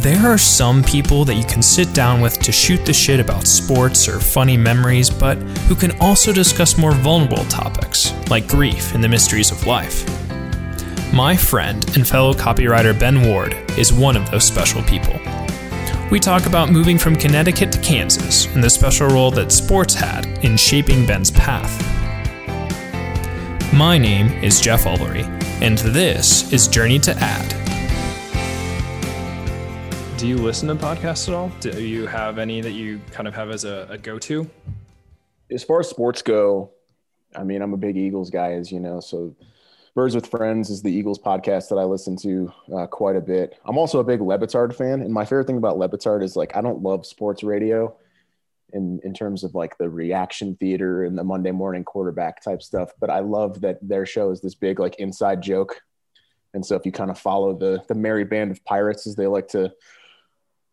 There are some people that you can sit down with to shoot the shit about sports or funny memories, but who can also discuss more vulnerable topics, like grief and the mysteries of life. My friend and fellow copywriter Ben Ward is one of those special people. We talk about moving from Connecticut to Kansas and the special role that sports had in shaping Ben's path. My name is Jeff Ullery, and this is Journey to Ad. Do you listen to podcasts at all? Do you have any that you kind of have as a, a go to? As far as sports go, I mean, I'm a big Eagles guy, as you know. So Birds with Friends is the Eagles podcast that I listen to uh, quite a bit. I'm also a big Le Batard fan, and my favorite thing about Le Batard is like I don't love sports radio in in terms of like the reaction theater and the Monday morning quarterback type stuff, but I love that their show is this big like inside joke. And so if you kind of follow the the merry band of pirates as they like to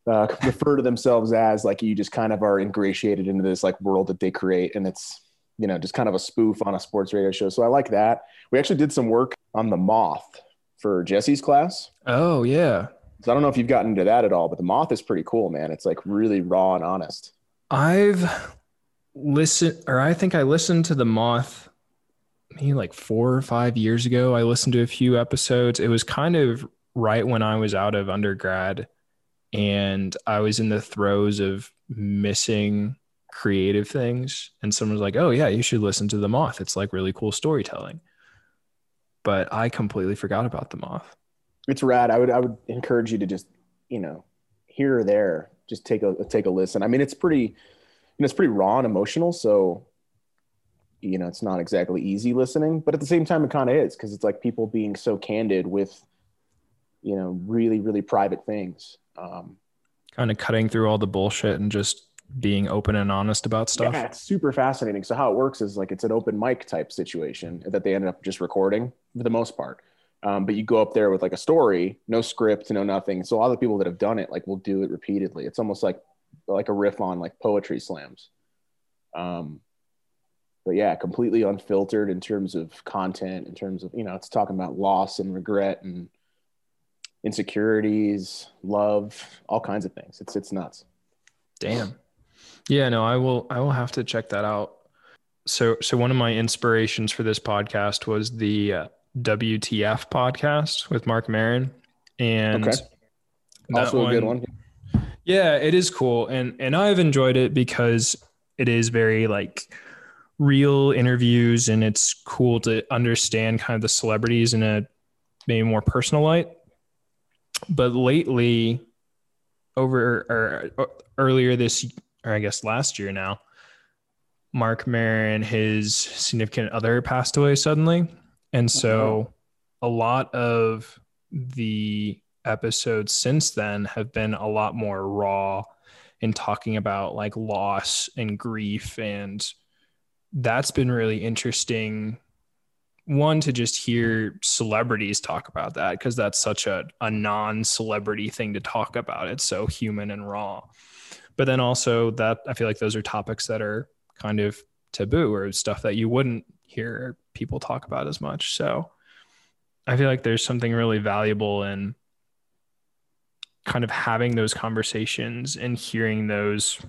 uh, refer to themselves as, like you just kind of are ingratiated into this like world that they create, and it's you know, just kind of a spoof on a sports radio show. So I like that. We actually did some work on the moth for Jesse's class. Oh yeah. So I don't know if you've gotten into that at all, but the moth is pretty cool, man. It's like really raw and honest. I've listened, or I think I listened to the moth maybe like four or five years ago. I listened to a few episodes. It was kind of right when I was out of undergrad and I was in the throes of missing creative things. And someone's like oh yeah you should listen to the moth. It's like really cool storytelling. But i completely forgot about the moth. It's rad. I would i would encourage you to just you know here or there just take a take a listen. I mean it's pretty you know it's pretty raw and emotional so you know it's not exactly easy listening but at the same time it kind of is because it's like people being so candid with you know really really private things um kind of cutting through all the bullshit and just being open and honest about stuff. Yeah, it's super fascinating. So how it works is like it's an open mic type situation that they ended up just recording for the most part. Um, but you go up there with like a story, no script, no nothing. So a lot of the people that have done it like will do it repeatedly. It's almost like like a riff on like poetry slams. Um, but yeah, completely unfiltered in terms of content, in terms of you know, it's talking about loss and regret and insecurities, love, all kinds of things. It's it's nuts. Damn. Yeah, no, I will I will have to check that out. So so one of my inspirations for this podcast was the uh, WTF podcast with Marc Maron and okay. also one, a good one. Yeah, it is cool and and I've enjoyed it because it is very like real interviews and it's cool to understand kind of the celebrities in a maybe more personal light. But lately over or, or earlier this or I guess last year now, Marc Maron, his significant other passed away suddenly. And so oh, a lot of the episodes since then have been a lot more raw in talking about like loss and grief. And that's been really interesting. One, to just hear celebrities talk about that because that's such a, a non celebrity thing to talk about. It's so human and raw but then also that I feel like those are topics that are kind of taboo or stuff that you wouldn't hear people talk about as much. So I feel like there's something really valuable in kind of having those conversations and hearing those,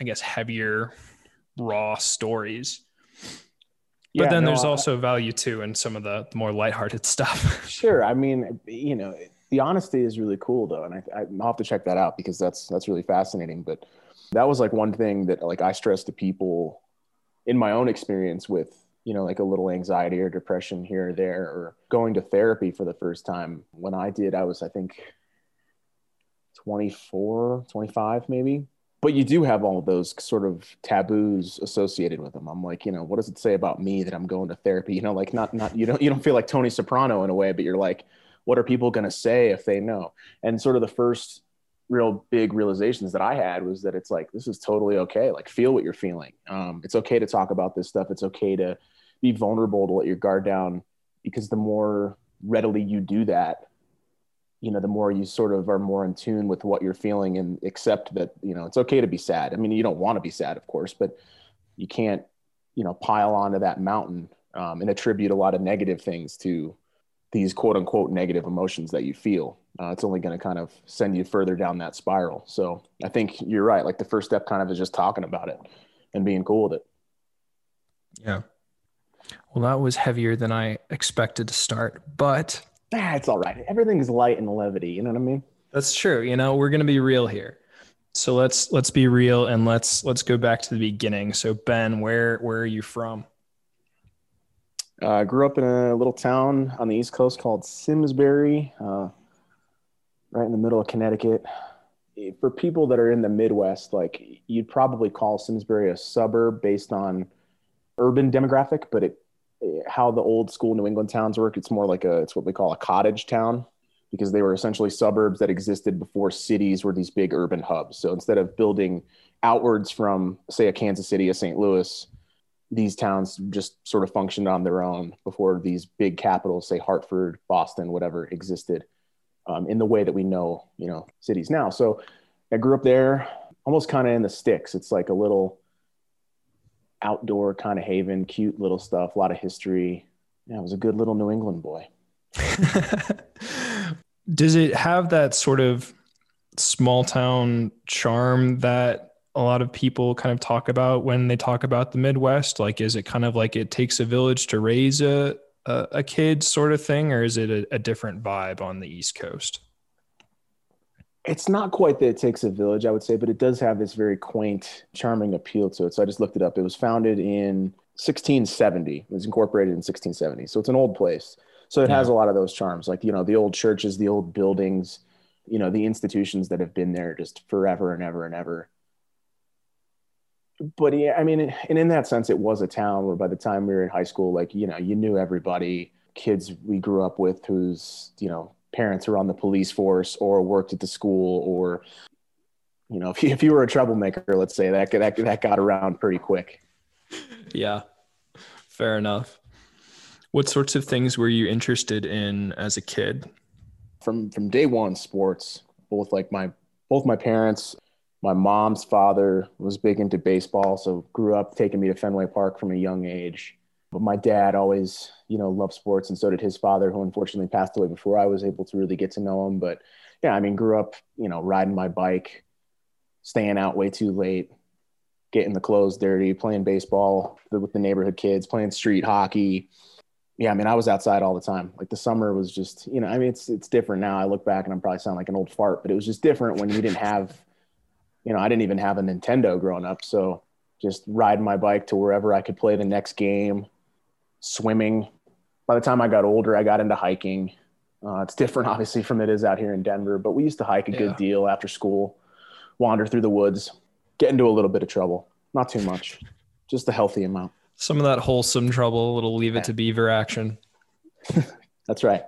I guess, heavier, raw stories. But yeah, then no, there's also value too in some of the, more lighthearted stuff. Sure. I mean, you know, the honesty is really cool though, and I, I'll have to check that out because that's that's really fascinating. But that was like one thing that like I stress to people in my own experience with you know like a little anxiety or depression here or there or going to therapy for the first time when i did i was i think 24 25 maybe but you do have all those sort of taboos associated with them. I'm like you know what does it say about me that i'm going to therapy? You know like not not you don't you don't feel like tony soprano in a way but you're like what are people going to say if they know? And sort of the first real big realizations that i had was that it's like this is totally okay. Like feel what you're feeling. Um, it's okay to talk about this stuff. It's okay to be vulnerable to let your guard down because the more readily you do that you know the more you sort of are more in tune with what you're feeling and accept that you know it's okay to be sad i mean you don't want to be sad of course but you can't you know pile onto that mountain um, and attribute a lot of negative things to these quote unquote negative emotions that you feel. Uh, it's only going to kind of send you further down that spiral. So I think you're right. Like the first step kind of is just talking about it and being cool with it. Yeah. Well, that was heavier than I expected to start, but ah, it's all right. Everything's light and levity. You know what I mean? That's true. You know, we're going to be real here. So let's let's be real and let's let's go back to the beginning. So Ben, where where are you from? I uh, grew up in a little town on the East Coast called Simsbury, uh, right in the middle of Connecticut. For people that are in the Midwest, like you'd probably call Simsbury a suburb based on urban demographic, but it how the old school New England towns work, it's more like a it's what we call a cottage town because they were essentially suburbs that existed before cities were these big urban hubs. So instead of building outwards from say a Kansas City, a St. Louis, these towns just sort of functioned on their own before these big capitals, say Hartford, Boston, whatever, existed um, in the way that we know, you know, cities now. So I grew up there, almost kind of in the sticks. It's like a little outdoor kind of haven, cute little stuff, a lot of history. Yeah, I was a good little New England boy. Does it have that sort of small town charm that a lot of people kind of talk about when they talk about the Midwest? Like, is it kind of like it takes a village to raise a a, a kid sort of thing, or is it a, a different vibe on the East Coast? It's not quite that it takes a village, I would say, but it does have this very quaint, charming appeal to it. So I just looked it up. It was founded in 1670. It was incorporated in 1670. So it's an old place. So it yeah. has a lot of those charms, like you know the old churches, the old buildings, you know the institutions that have been there just forever and ever and ever but yeah, I mean, and in that sense, it was a town where by the time we were in high school, like, you know, you knew everybody, kids we grew up with whose, you know, parents were on the police force or worked at the school or, you know, if you, if you were a troublemaker, let's say that, that, that got around pretty quick. Yeah, fair enough. What sorts of things were you interested in as a kid? From, from day one, sports, both like my, both my parents my mom's father was big into baseball, so grew up taking me to Fenway Park from a young age. But my dad always, you know, loved sports, and so did his father, who unfortunately passed away before I was able to really get to know him. But yeah, I mean, grew up, you know, riding my bike, staying out way too late, getting the clothes dirty, playing baseball with the neighborhood kids, playing street hockey. Yeah, I mean, I was outside all the time. Like the summer was just, you know, I mean, it's it's different now. I look back and I'm probably sound like an old fart, but it was just different when you didn't have you know, I didn't even have a Nintendo growing up. So just riding my bike to wherever I could play the next game, swimming. By the time I got older, I got into hiking. Uh, it's different, obviously, from it is out here in Denver, but we used to hike a yeah. good deal after school, wander through the woods, get into a little bit of trouble. Not too much, just a healthy amount. Some of that wholesome trouble, a little leave it to beaver action. That's right.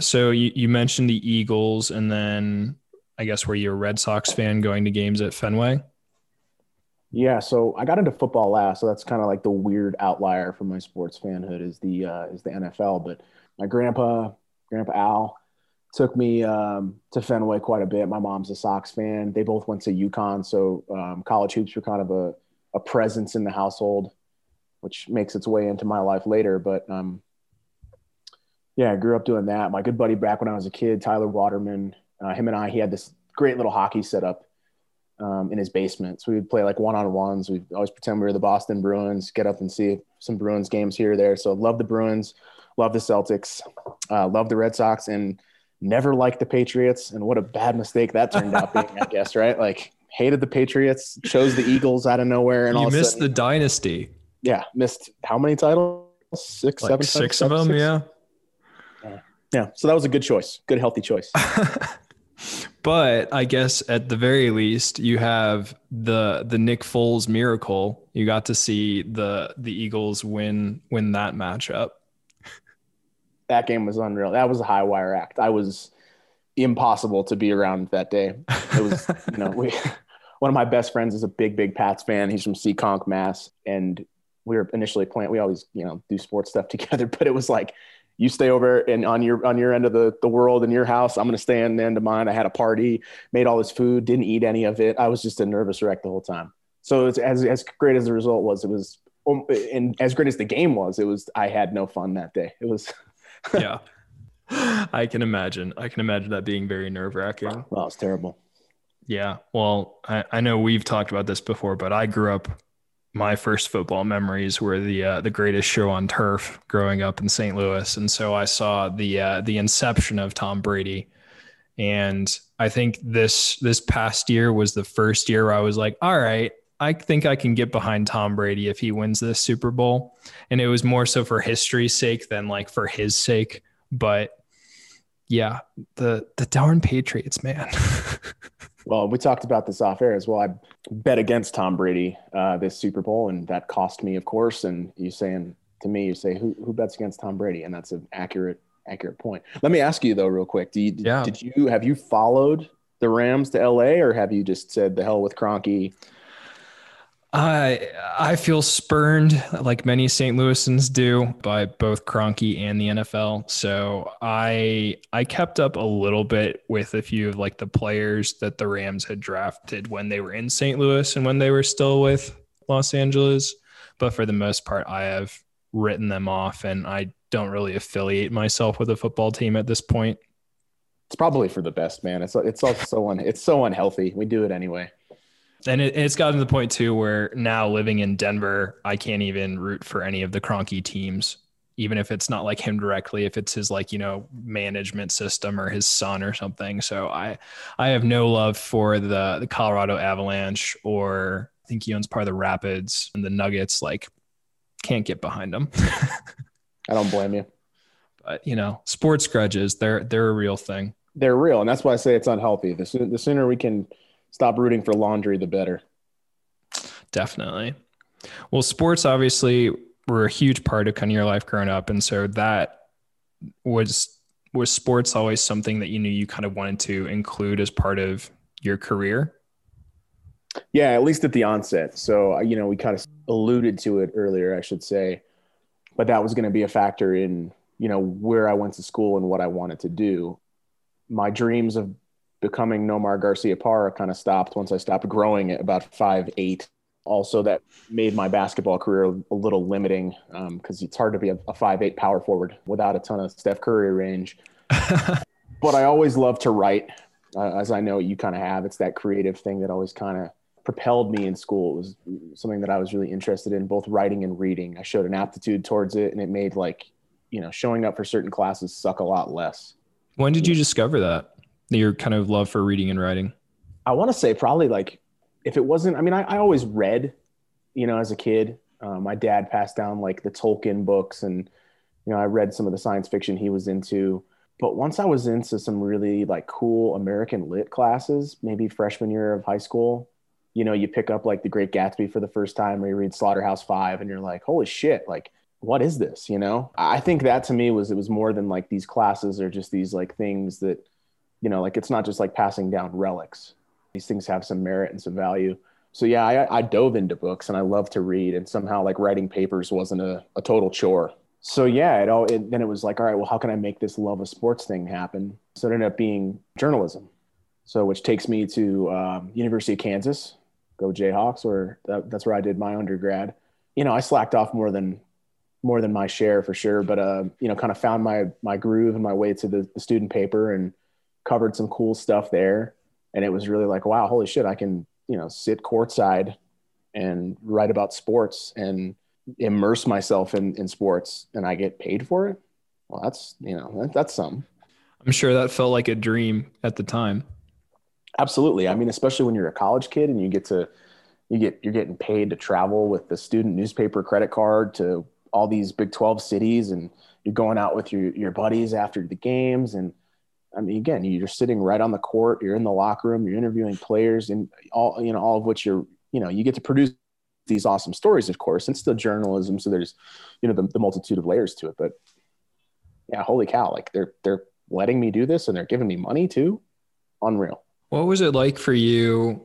So you, you mentioned the Eagles, and then I guess were you a Red Sox fan going to games at Fenway? Yeah, so I got into football last, so that's kind of like the weird outlier from my sports fanhood is the uh, is the NFL. But my grandpa, Grandpa Al, took me um, to Fenway quite a bit. My mom's a Sox fan. They both went to UConn, so um, college hoops were kind of a, a presence in the household, which makes its way into my life later. But um, yeah, I grew up doing that. My good buddy back when I was a kid, Tyler Waterman, uh, him and I, he had this great little hockey setup um, in his basement. So we would play like one on ones. We'd always pretend we were the Boston Bruins, get up and see some Bruins games here or there. So love the Bruins, love the Celtics, uh, love the Red Sox, and never liked the Patriots. And what a bad mistake that turned out being, I guess, right? Like hated the Patriots, chose the Eagles out of nowhere. And you all missed sudden, the dynasty. Yeah. Missed how many titles? Six, like seven, six of them. six? Yeah. Yeah. So that was a good choice. Good, healthy choice. but I guess at the very least, you have the the Nick Foles miracle. You got to see the the Eagles win win that matchup. That game was unreal. That was a high wire act. I was impossible to be around that day. It was, you know, we one of my best friends is a big, big Pats fan. He's from Seekonk, Mass. And we were initially playing, we always, you know, do sports stuff together, but it was like you stay over and on your on your end of the, the world in your house i'm going to stay on the end of mine i had a party made all this food didn't eat any of it i was just a nervous wreck the whole time so it's as, as great as the result was it was um, and as great as the game was it was i had no fun that day it was yeah I can imagine. I can imagine that being very nerve wracking. Well, it's terrible. Yeah. Well, I, I know we've talked about this before, but I grew up. My first football memories were the uh, the greatest show on turf growing up in St. Louis, and so I saw the uh, the inception of Tom Brady. And I think this this past year was the first year where I was like, all right, I think I can get behind Tom Brady if he wins this Super Bowl. And it was more so for history's sake than like for his sake. But yeah, the the darn Patriots, man. Well, we talked about this off air as well. I bet against Tom Brady uh, this Super Bowl, and that cost me, of course. And you saying to me, you say, "Who who bets against Tom Brady?" And that's an accurate accurate point. Let me ask you though, real quick. Do you, Yeah. did you have you followed the Rams to LA, or have you just said the hell with Kroenke? I I feel spurned, like many St. Louisans do, by both Kroenke and the NFL. So I I kept up a little bit with a few of like the players that the Rams had drafted when they were in St. Louis and when they were still with Los Angeles. But for the most part, I have written them off, and I don't really affiliate myself with a football team at this point. It's probably for the best, man. It's it's also so un, it's so unhealthy. We do it anyway. And it, it's gotten to the point too where now living in Denver, I can't even root for any of the Kroenke teams, even if it's not like him directly, if it's his like, you know, management system or his son or something. So I I have no love for the the Colorado Avalanche or I think he owns part of the Rapids and the Nuggets, like can't get behind them. I don't blame you. but you know, sports grudges, they're they're a real thing. They're real, and that's why I say it's unhealthy. The the sooner we can stop rooting for laundry, the better. Definitely. Well, sports obviously were a huge part of kind of your life growing up, and so that was was sports always something that you knew you kind of wanted to include as part of your career. Yeah, at least at the onset. So, you know, we kind of alluded to it earlier, I should say, but that was going to be a factor in, you know, where I went to school and what I wanted to do. My dreams of becoming Nomar Garciaparra kind of stopped once I stopped growing at about five eight. Also, that made my basketball career a little limiting because it's hard to be a, a five eight power forward without a ton of Steph Curry range. but I always loved to write, uh, as I know you kind of have. It's that creative thing that always kind of propelled me in school. It was something that I was really interested in, both writing and reading. I showed an aptitude towards it, and it made like, you know, showing up for certain classes suck a lot less. When did you discover that? Your kind of love for reading and writing? I want to say probably like, if it wasn't, I mean, I, I always read, you know, as a kid. Uh, my dad passed down like the Tolkien books, and you know, I read some of the science fiction he was into. But once I was into some really like cool American lit classes, maybe freshman year of high school, you know, you pick up like The Great Gatsby for the first time, or you read Slaughterhouse Five, and you're like, holy shit, like, what is this? You know, I think that to me was it was more than like these classes or just these like things that, you know, like it's not just like passing down relics. These things have some merit and some value. So yeah, I, I dove into books and I love to read, and somehow like writing papers wasn't a, a total chore. So yeah, it all it, then it was like, all right, well, how can I make this love of sports thing happen? So it ended up being journalism. So which takes me to um, University of Kansas, go Jayhawks, or that, that's where I did my undergrad. You know, I slacked off more than more than my share for sure, but uh, you know, kind of found my my groove and my way to the, the student paper and covered some cool stuff there. And it was really like, wow, holy shit, I can you know sit courtside and write about sports and immerse myself in in sports, and I get paid for it. Well, that's you know that, that's some. I'm sure that felt like a dream at the time. Absolutely. I mean, especially when you're a college kid and you get to you get you're getting paid to travel with the student newspaper credit card to all these Big 12 cities and you're going out with your your buddies after the games and I mean again, you're sitting right on the court, you're in the locker room, you're interviewing players and all you know all of which you're, you know, you get to produce these awesome stories of course. It's still journalism, so there's you know the, the multitude of layers to it, but yeah, holy cow, like they're they're letting me do this and they're giving me money too. Unreal. What was it like for you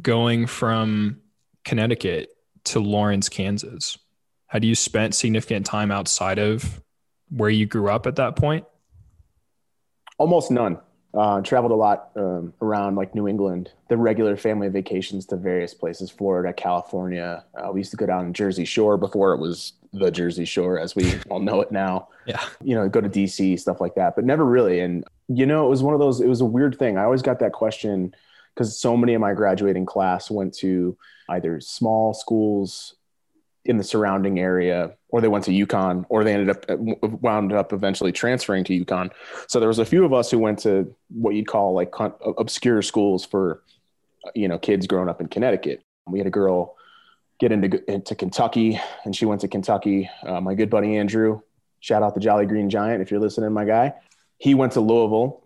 going from Connecticut to Lawrence, Kansas? Had you spent significant time outside of where you grew up at that point? Almost none. Uh, traveled a lot um, around like New England, the regular family vacations to various places, Florida, California. Uh, we used to go down Jersey Shore before it was the Jersey Shore as we all know it now. Yeah. You know, go to DC, stuff like that, but never really. And, you know, it was one of those, it was a weird thing. I always got that question because so many of my graduating class went to either small schools in the surrounding area or they went to UConn or they ended up wound up eventually transferring to UConn. So there was a few of us who went to what you'd call like obscure schools for you know kids growing up in Connecticut. We had a girl get into into Kentucky and she went to Kentucky. Uh, my good buddy Andrew, shout out the Jolly Green Giant if you're listening, my guy. He went to Louisville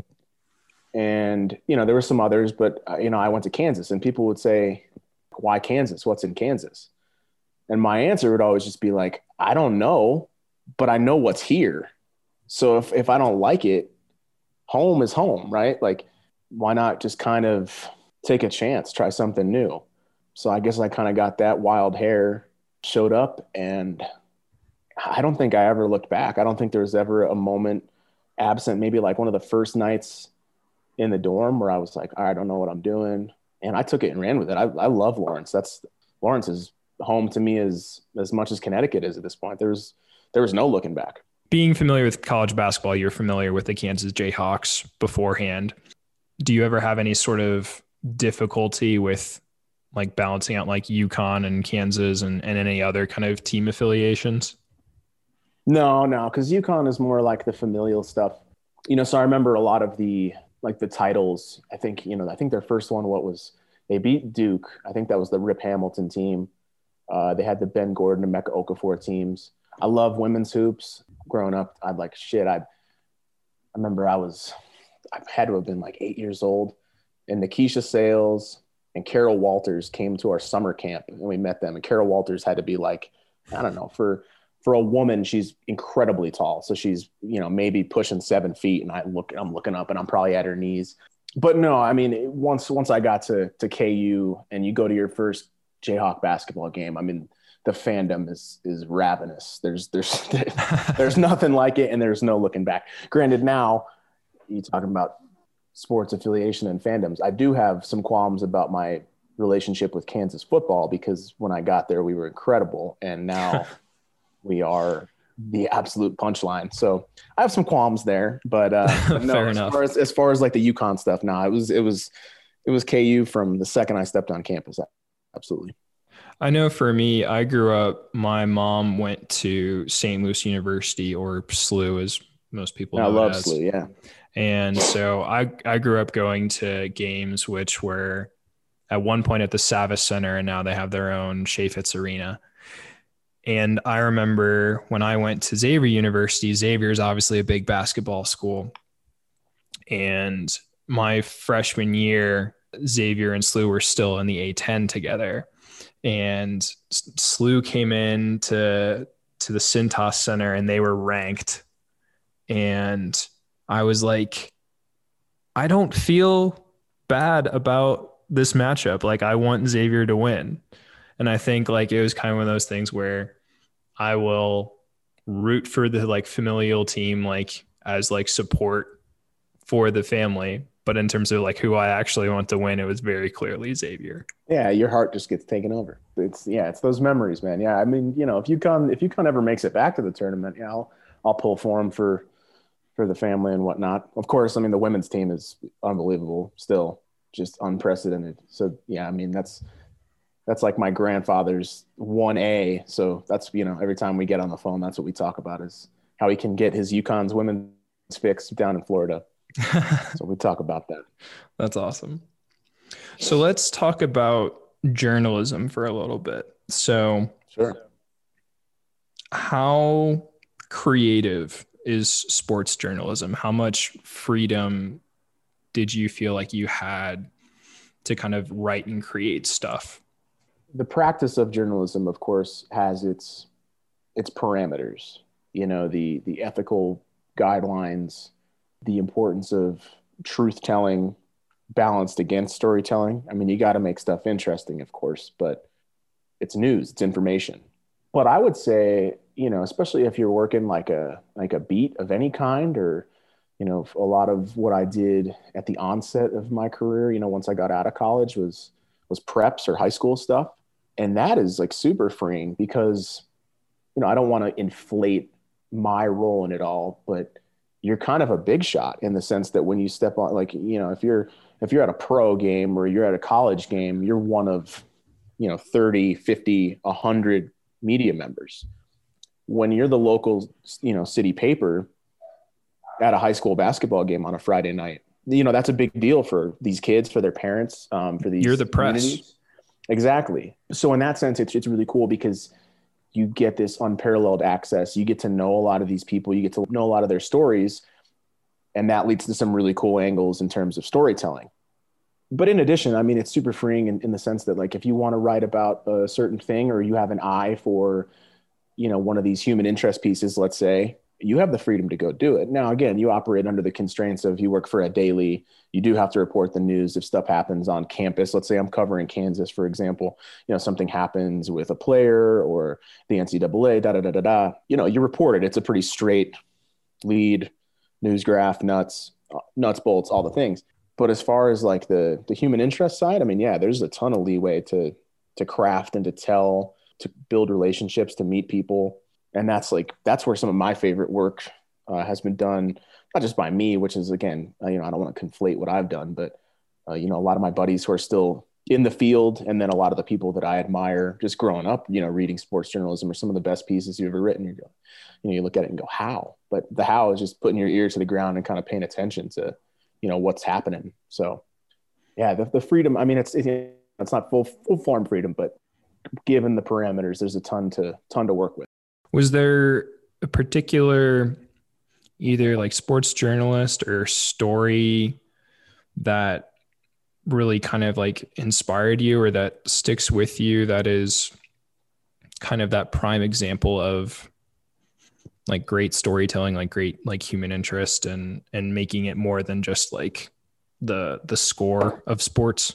and you know there were some others but uh, you know I went to Kansas and people would say why Kansas? What's in Kansas? And my answer would always just be like, I don't know, but I know what's here. So if, if I don't like it, home is home, right? Like, why not just kind of take a chance, try something new? So I guess I kind of got that wild hair, showed up, and I don't think I ever looked back. I don't think there was ever a moment absent, maybe like one of the first nights in the dorm where I was like, I don't know what I'm doing. And I took it and ran with it. I, I love Lawrence. That's Lawrence is home to me as as much as Connecticut is at this point. There's there was no looking back. Being familiar with college basketball, you're familiar with the Kansas Jayhawks beforehand. Do you ever have any sort of difficulty with like balancing out like UConn and Kansas and, and any other kind of team affiliations? No, no, because UConn is more like the familial stuff. You know, so I remember a lot of the like the titles. I think, you know, I think their first one, what was they beat Duke. I think that was the Rip Hamilton team. Uh, they had the Ben Gordon and Emeka Okafor teams. I love women's hoops. Growing up, I'd like shit. I I remember I was I had to have been like eight years old, and Nykesha Sales and Kara Wolters came to our summer camp, and we met them. And Kara Wolters had to be like I don't know for for a woman, she's incredibly tall. So she's, you know, maybe pushing seven feet. And I look, I'm looking up and I'm probably at her knees. But no, I mean, once once I got to to KU and you go to your first Jayhawk basketball game. I mean, the fandom is is ravenous. There's there's there's nothing like it, and there's no looking back. Granted, now you talking about sports affiliation and fandoms. I do have some qualms about my relationship with Kansas football because when I got there, we were incredible, and now we are the absolute punchline. So I have some qualms there, but, uh, no, as far as, as far as like the UConn stuff, no, it was it was it was KU from the second I stepped on campus absolutely. I know for me, I grew up, my mom went to St. Louis University or SLU, as most people know. I love SLU, yeah. And so I, I grew up going to games which were at one point at the Savvis Center, and now they have their own Chaifetz Arena. And I remember when I went to Xavier University, Xavier is obviously a big basketball school. And my freshman year, Xavier and SLU were still in the A10 together. And SLU came in to, to the Cintas Center and they were ranked. And I was like, I don't feel bad about this matchup. Like, I want Xavier to win. And I think like it was kind of one of those things where I will root for the like familial team, like as like support for the family, but in terms of like who I actually want to win, it was very clearly Xavier. Yeah, your heart just gets taken over. It's yeah, it's those memories, man. Yeah, I mean, you know, if UConn if UConn ever makes it back to the tournament, yeah, I'll I'll pull for him for for the family and whatnot. Of course, I mean the women's team is unbelievable, still just unprecedented. So yeah, I mean that's that's like my grandfather's one A. So that's you know every time we get on the phone, that's what we talk about is how he can get his UConn's women's fix down in Florida. so we talk about that. That's awesome. So let's talk about journalism for a little bit. So, sure. How creative is sports journalism? How much freedom did you feel like you had to kind of write and create stuff? The practice of journalism, of course, has its its parameters. You know, the the ethical guidelines the importance of truth telling balanced against storytelling. I mean, you got to make stuff interesting, of course, but it's news, it's information. But I would say, you know, especially if you're working like a like a beat of any kind or you know, a lot of what I did at the onset of my career, you know, once I got out of college was was preps or high school stuff. And that is like super freeing because, you know, I don't want to inflate my role in it all, but you're kind of a big shot in the sense that when you step on like, you know, if you're if you're at a pro game or you're at a college game, you're one of, you know, 30, 50, 100 media members. When you're the local, you know, city paper, at a high school basketball game on a Friday night. You know, that's a big deal for these kids, for their parents, um, for these. You're the press. Exactly. So in that sense, it's it's really cool because you get this unparalleled access. You get to know a lot of these people. You get to know a lot of their stories, and that leads to some really cool angles in terms of storytelling. But in addition, I mean, it's super freeing in, in the sense that, like, if you want to write about a certain thing or you have an eye for, you know, one of these human interest pieces, let's say, you have the freedom to go do it. Now, again, you operate under the constraints of you work for a daily. You do have to report the news if stuff happens on campus. Let's say I'm covering Kansas, for example. You know, something happens with a player or the NCAA, da da da da da. You know, you report it. It's a pretty straight lead, news graph, nuts, nuts, bolts, all the things. But as far as like the the human interest side, I mean, yeah, there's a ton of leeway to to craft and to tell, to build relationships, to meet people and that's like that's where some of my favorite work uh, has been done not just by me which is again uh, you know i don't want to conflate what i've done but uh, you know a lot of my buddies who are still in the field and then a lot of the people that i admire just growing up you know reading sports journalism are some of the best pieces you've ever written. You go you know you look at it and go how? But the how is just putting your ear to the ground and kind of paying attention to you know what's happening. So yeah the, the freedom i mean it's it, it's not full full form freedom but given the parameters there's a ton to ton to work with was there a particular either like sports journalist or story that really kind of like inspired you or that sticks with you that is kind of that prime example of like great storytelling like great like human interest and and making it more than just like the the score of sports?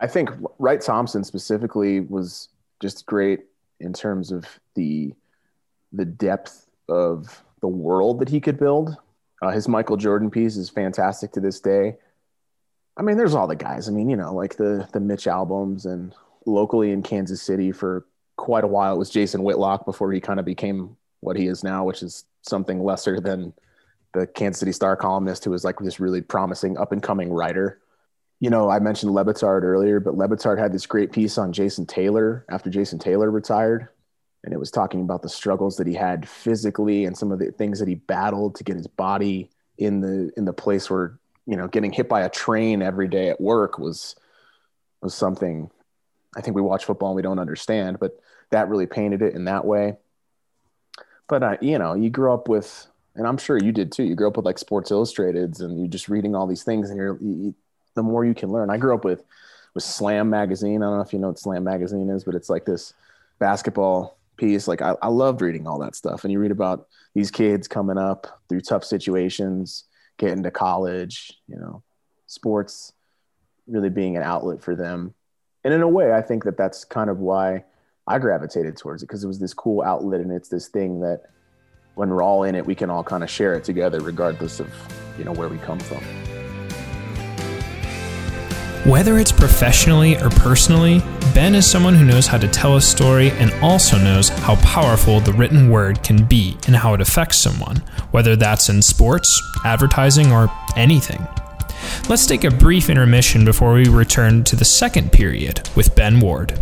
I think wright thompson specifically was just great in terms of the the depth of the world that he could build. Uh, his Michael Jordan piece is fantastic to this day. I mean, there's all the guys. I mean, you know, like the the Mitch Alboms and locally in Kansas City for quite a while it was Jason Whitlock before he kind of became what he is now, which is something lesser than the Kansas City Star columnist who was like this really promising up and coming writer you know, I mentioned Le Batard earlier, but Le Batard had this great piece on Jason Taylor after Jason Taylor retired. And it was talking about the struggles that he had physically and some of the things that he battled to get his body in the in the place where, you know, getting hit by a train every day at work was was something I think we watch football and we don't understand, but that really painted it in that way. But uh, you know, you grew up with, and I'm sure you did too. You grew up with like Sports Illustrateds, and you're just reading all these things, and you're you, the more you can learn. I grew up with with Slam magazine. I don't know if you know what Slam magazine is, but it's like this basketball piece. Like I, I loved reading all that stuff. And you read about these kids coming up through tough situations, getting to college, you know, sports really being an outlet for them. And in a way, I think that that's kind of why I gravitated towards it because it was this cool outlet and it's this thing that when we're all in it, we can all kind of share it together, regardless of, you know, where we come from. Whether it's professionally or personally, Ben is someone who knows how to tell a story and also knows how powerful the written word can be and how it affects someone, whether that's in sports, advertising, or anything. Let's take a brief intermission before we return to the second period with Ben Ward.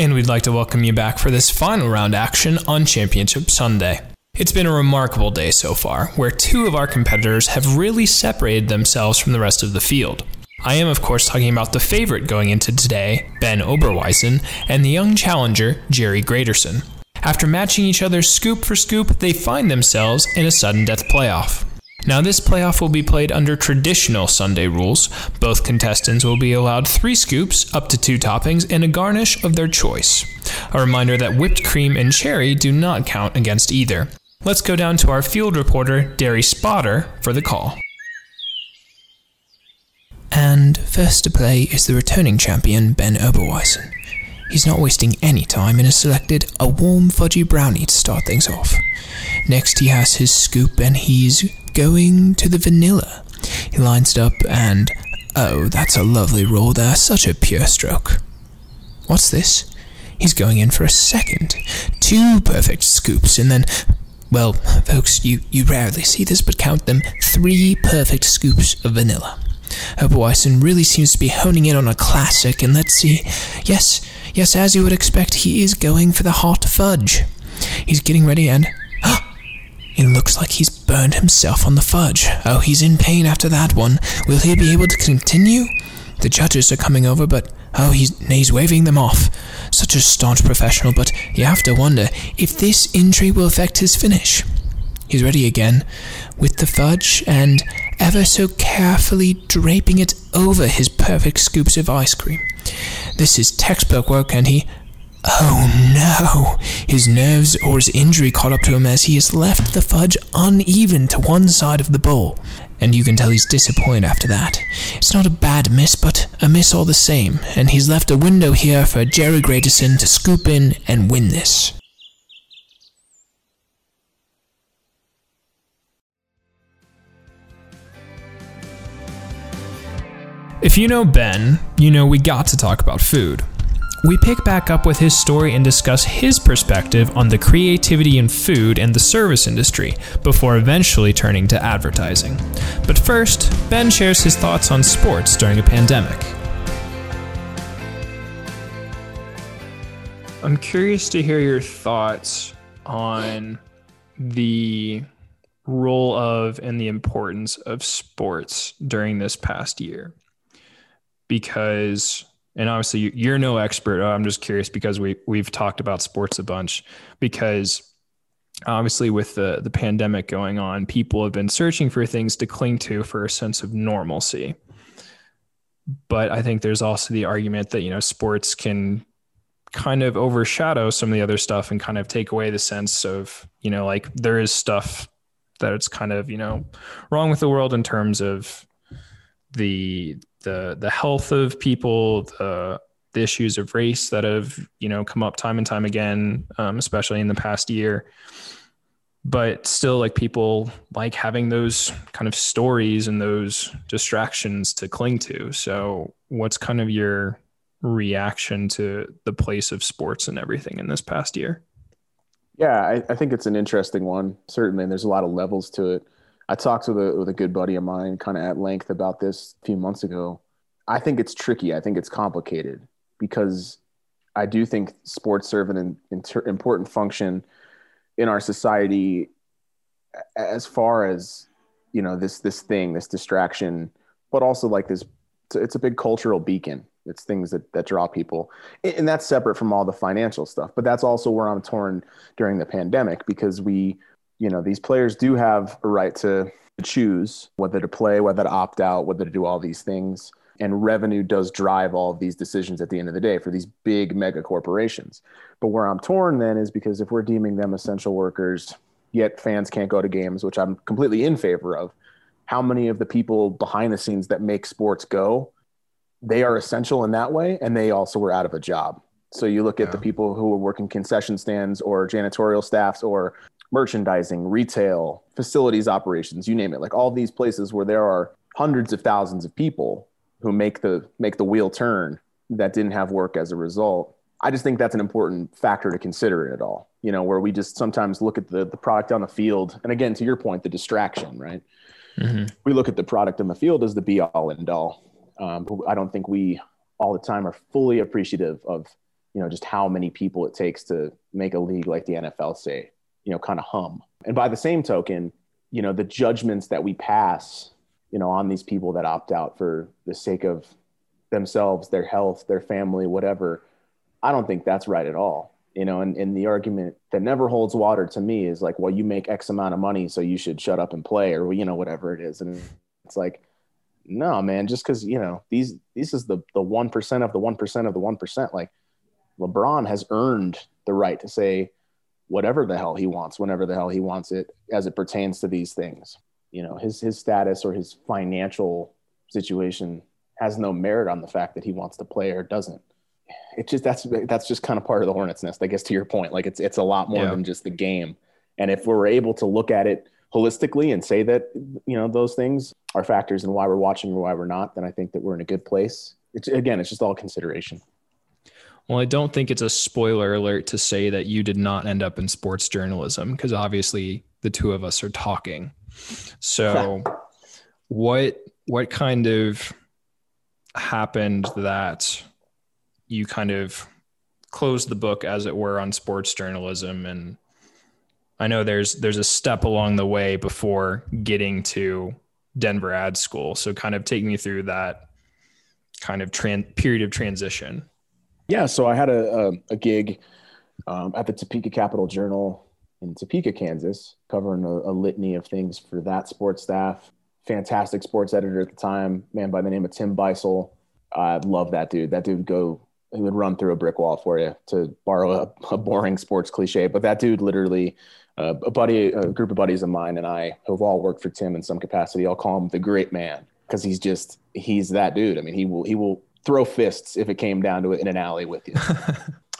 And we'd like to welcome you back for this final round action on Championship Sunday. It's been a remarkable day so far, where two of our competitors have really separated themselves from the rest of the field. I am, of course, talking about the favorite going into today, Ben Oberweisen, and the young challenger, Jerry Graderson. After matching each other scoop for scoop, they find themselves in a sudden death playoff. Now, this playoff will be played under traditional Sunday rules. Both contestants will be allowed three scoops, up to two toppings, and a garnish of their choice. A reminder that whipped cream and cherry do not count against either. Let's go down to our field reporter, Derry Spotter, for the call. And first to play is the returning champion Ben Oberweisen. He's not wasting any time and has selected a warm fudgy brownie to start things off. Next, he has his scoop and he's going to the vanilla. He lines it up and oh, that's a lovely roll there, such a pure stroke. What's this? He's going in for a second. Two perfect scoops and then well, folks, you, you rarely see this, but count them three perfect scoops of vanilla. Oh, Oberweisen really seems to be honing in on a classic, and let's see. Yes, yes, as you would expect, he is going for the hot fudge. He's getting ready, and. It looks like he's burned himself on the fudge. Oh, he's in pain after that one. Will he be able to continue? The judges are coming over, but oh, he's, he's waving them off. Such a staunch professional, but you have to wonder if this injury will affect his finish. He's ready again, with the fudge and ever so carefully draping it over his perfect scoops of ice cream. This is textbook work, and he. Oh no! His nerves or his injury caught up to him as he has left the fudge uneven to one side of the bowl, and you can tell he's disappointed after that. It's not a bad miss, but a miss all the same, and he's left a window here for Jerry Grayson to scoop in and win this. If you know Ben, you know we got to talk about food. We pick back up with his story and discuss his perspective on the creativity in food and the service industry before eventually turning to advertising. But first, Ben shares his thoughts on sports during a pandemic. I'm curious to hear your thoughts on the role of and the importance of sports during this past year because and obviously you're no expert. Uh, I'm just curious because we we've talked about sports a bunch because obviously with the the pandemic going on people have been searching for things to cling to for a sense of normalcy. But i think there's also the argument that you know sports can kind of overshadow some of the other stuff and kind of take away the sense of you know like there is stuff that it's kind of you know wrong with the world in terms of the the the health of people, the the issues of race that have you know come up time and time again, um, especially in the past year. But still, like people like having those kind of stories and those distractions to cling to. So, what's kind of your reaction to the place of sports and everything in this past year? Yeah, I, I think it's an interesting one. Certainly, and there's a lot of levels to it. I talked with a with a good buddy of mine kind of at length about this a few months ago. I think it's tricky. I think it's complicated because I do think sports serve an inter- important function in our society as far as you know this this thing, this distraction, but also like this. It's a big cultural beacon. It's things that that draw people, and that's separate from all the financial stuff. But that's also where I'm torn during the pandemic because we you know these players do have a right to choose whether to play whether to opt out whether to do all these things. And revenue does drive all of these decisions at the end of the day for these big mega corporations. But where i'm torn then is because if we're deeming them essential workers yet fans can't go to games which i'm completely in favor of how many of the people behind the scenes that make sports go they are essential in that way and they also were out of a job. So you look at yeah. the people who are working concession stands or janitorial staffs or merchandising, retail, facilities operations, you name it. Like all these places where there are hundreds of thousands of people who make the make the wheel turn that didn't have work as a result. I just think that's an important factor to consider in it all. You know, where we just sometimes look at the the product on the field, and again, to your point, the distraction, right? Mm-hmm. We look at the product on the field as the be all and all. Um, I don't think we all the time are fully appreciative of you know just how many people it takes to make a league like the NFL say you know, kind of hum. And by the same token, you know, the judgments that we pass, you know, on these people that opt out for the sake of themselves, their health, their family, whatever, I don't think that's right at all. You know, and, and the argument that never holds water to me is like, well, you make X amount of money, so you should shut up and play, or you know, whatever it is. And it's like, no, man, just because you know these this is the the one percent of the one percent of the one percent. Like LeBron has earned the right to say, whatever the hell he wants whenever the hell he wants it as it pertains to these things you know his his status or his financial situation has no merit on the fact that he wants to play or doesn't. It just that's that's just kind of part of the hornet's nest, I guess. To your point, like it's it's a lot more Yeah. than just the game. And if we're able to look at it holistically and say that you know those things are factors in why we're watching or why we're not, then I think that we're in a good place. It's again, it's just all consideration. Well, I don't think it's a spoiler alert to say that you did not end up in sports journalism because obviously the two of us are talking. So, what what kind of happened that you kind of closed the book, as it were, on sports journalism? And I know there's there's a step along the way before getting to Denver Ad School. So, kind of take me through that kind of tran- period of transition. Yeah, so I had a, a, a gig um, at the Topeka Capital Journal in Topeka, Kansas, covering a, a litany of things for that sports staff. Fantastic sports editor at the time, man by the name of Tim Beisel. I love that dude. That dude would go, he would run through a brick wall for you to borrow a, a boring sports cliche. But that dude literally, uh, a buddy, a group of buddies of mine and I have all worked for Tim in some capacity. I'll call him the great man because he's just, he's that dude. I mean, he will, he will throw fists if it came down to it in an alley with you.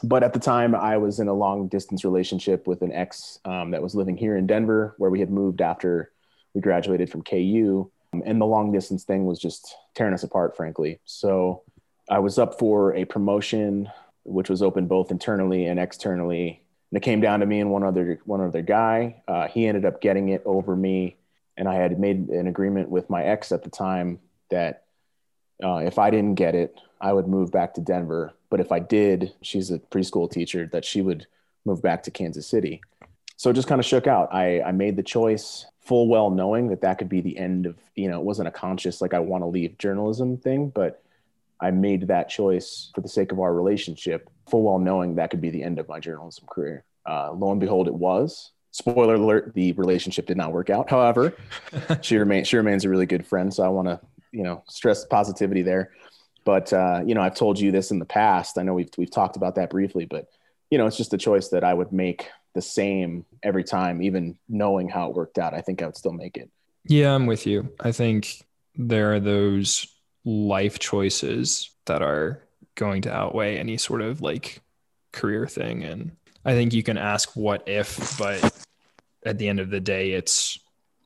But at the time i was in a long distance relationship with an ex um, that was living here in denver where we had moved after we graduated from ku and the long distance thing was just tearing us apart frankly. So i was up for a promotion which was open both internally and externally. And it came down to me and one other one other guy. Uh, he ended up getting it over me. And i had made an agreement with my ex at the time that uh, if I didn't get it, I would move back to Denver. But if I did, she's a preschool teacher, that she would move back to Kansas City. So it just kind of shook out. I, I made the choice full well knowing that that could be the end of, you know, it wasn't a conscious, like I want to leave journalism thing, but I made that choice for the sake of our relationship, full well knowing that could be the end of my journalism career. Uh, lo and behold, it was. Spoiler alert: the relationship did not work out. However, she remains she remains a really good friend. So I want to you know stress positivity there but uh, you know i've told you this in the past i know we've we've talked about that briefly but you know it's just a choice that i would make the same every time even knowing how it worked out i think i would still make it Yeah, I'm with you. I think there are those life choices that are going to outweigh any sort of like career thing. And I think you can ask what if, but at the end of the day, it's,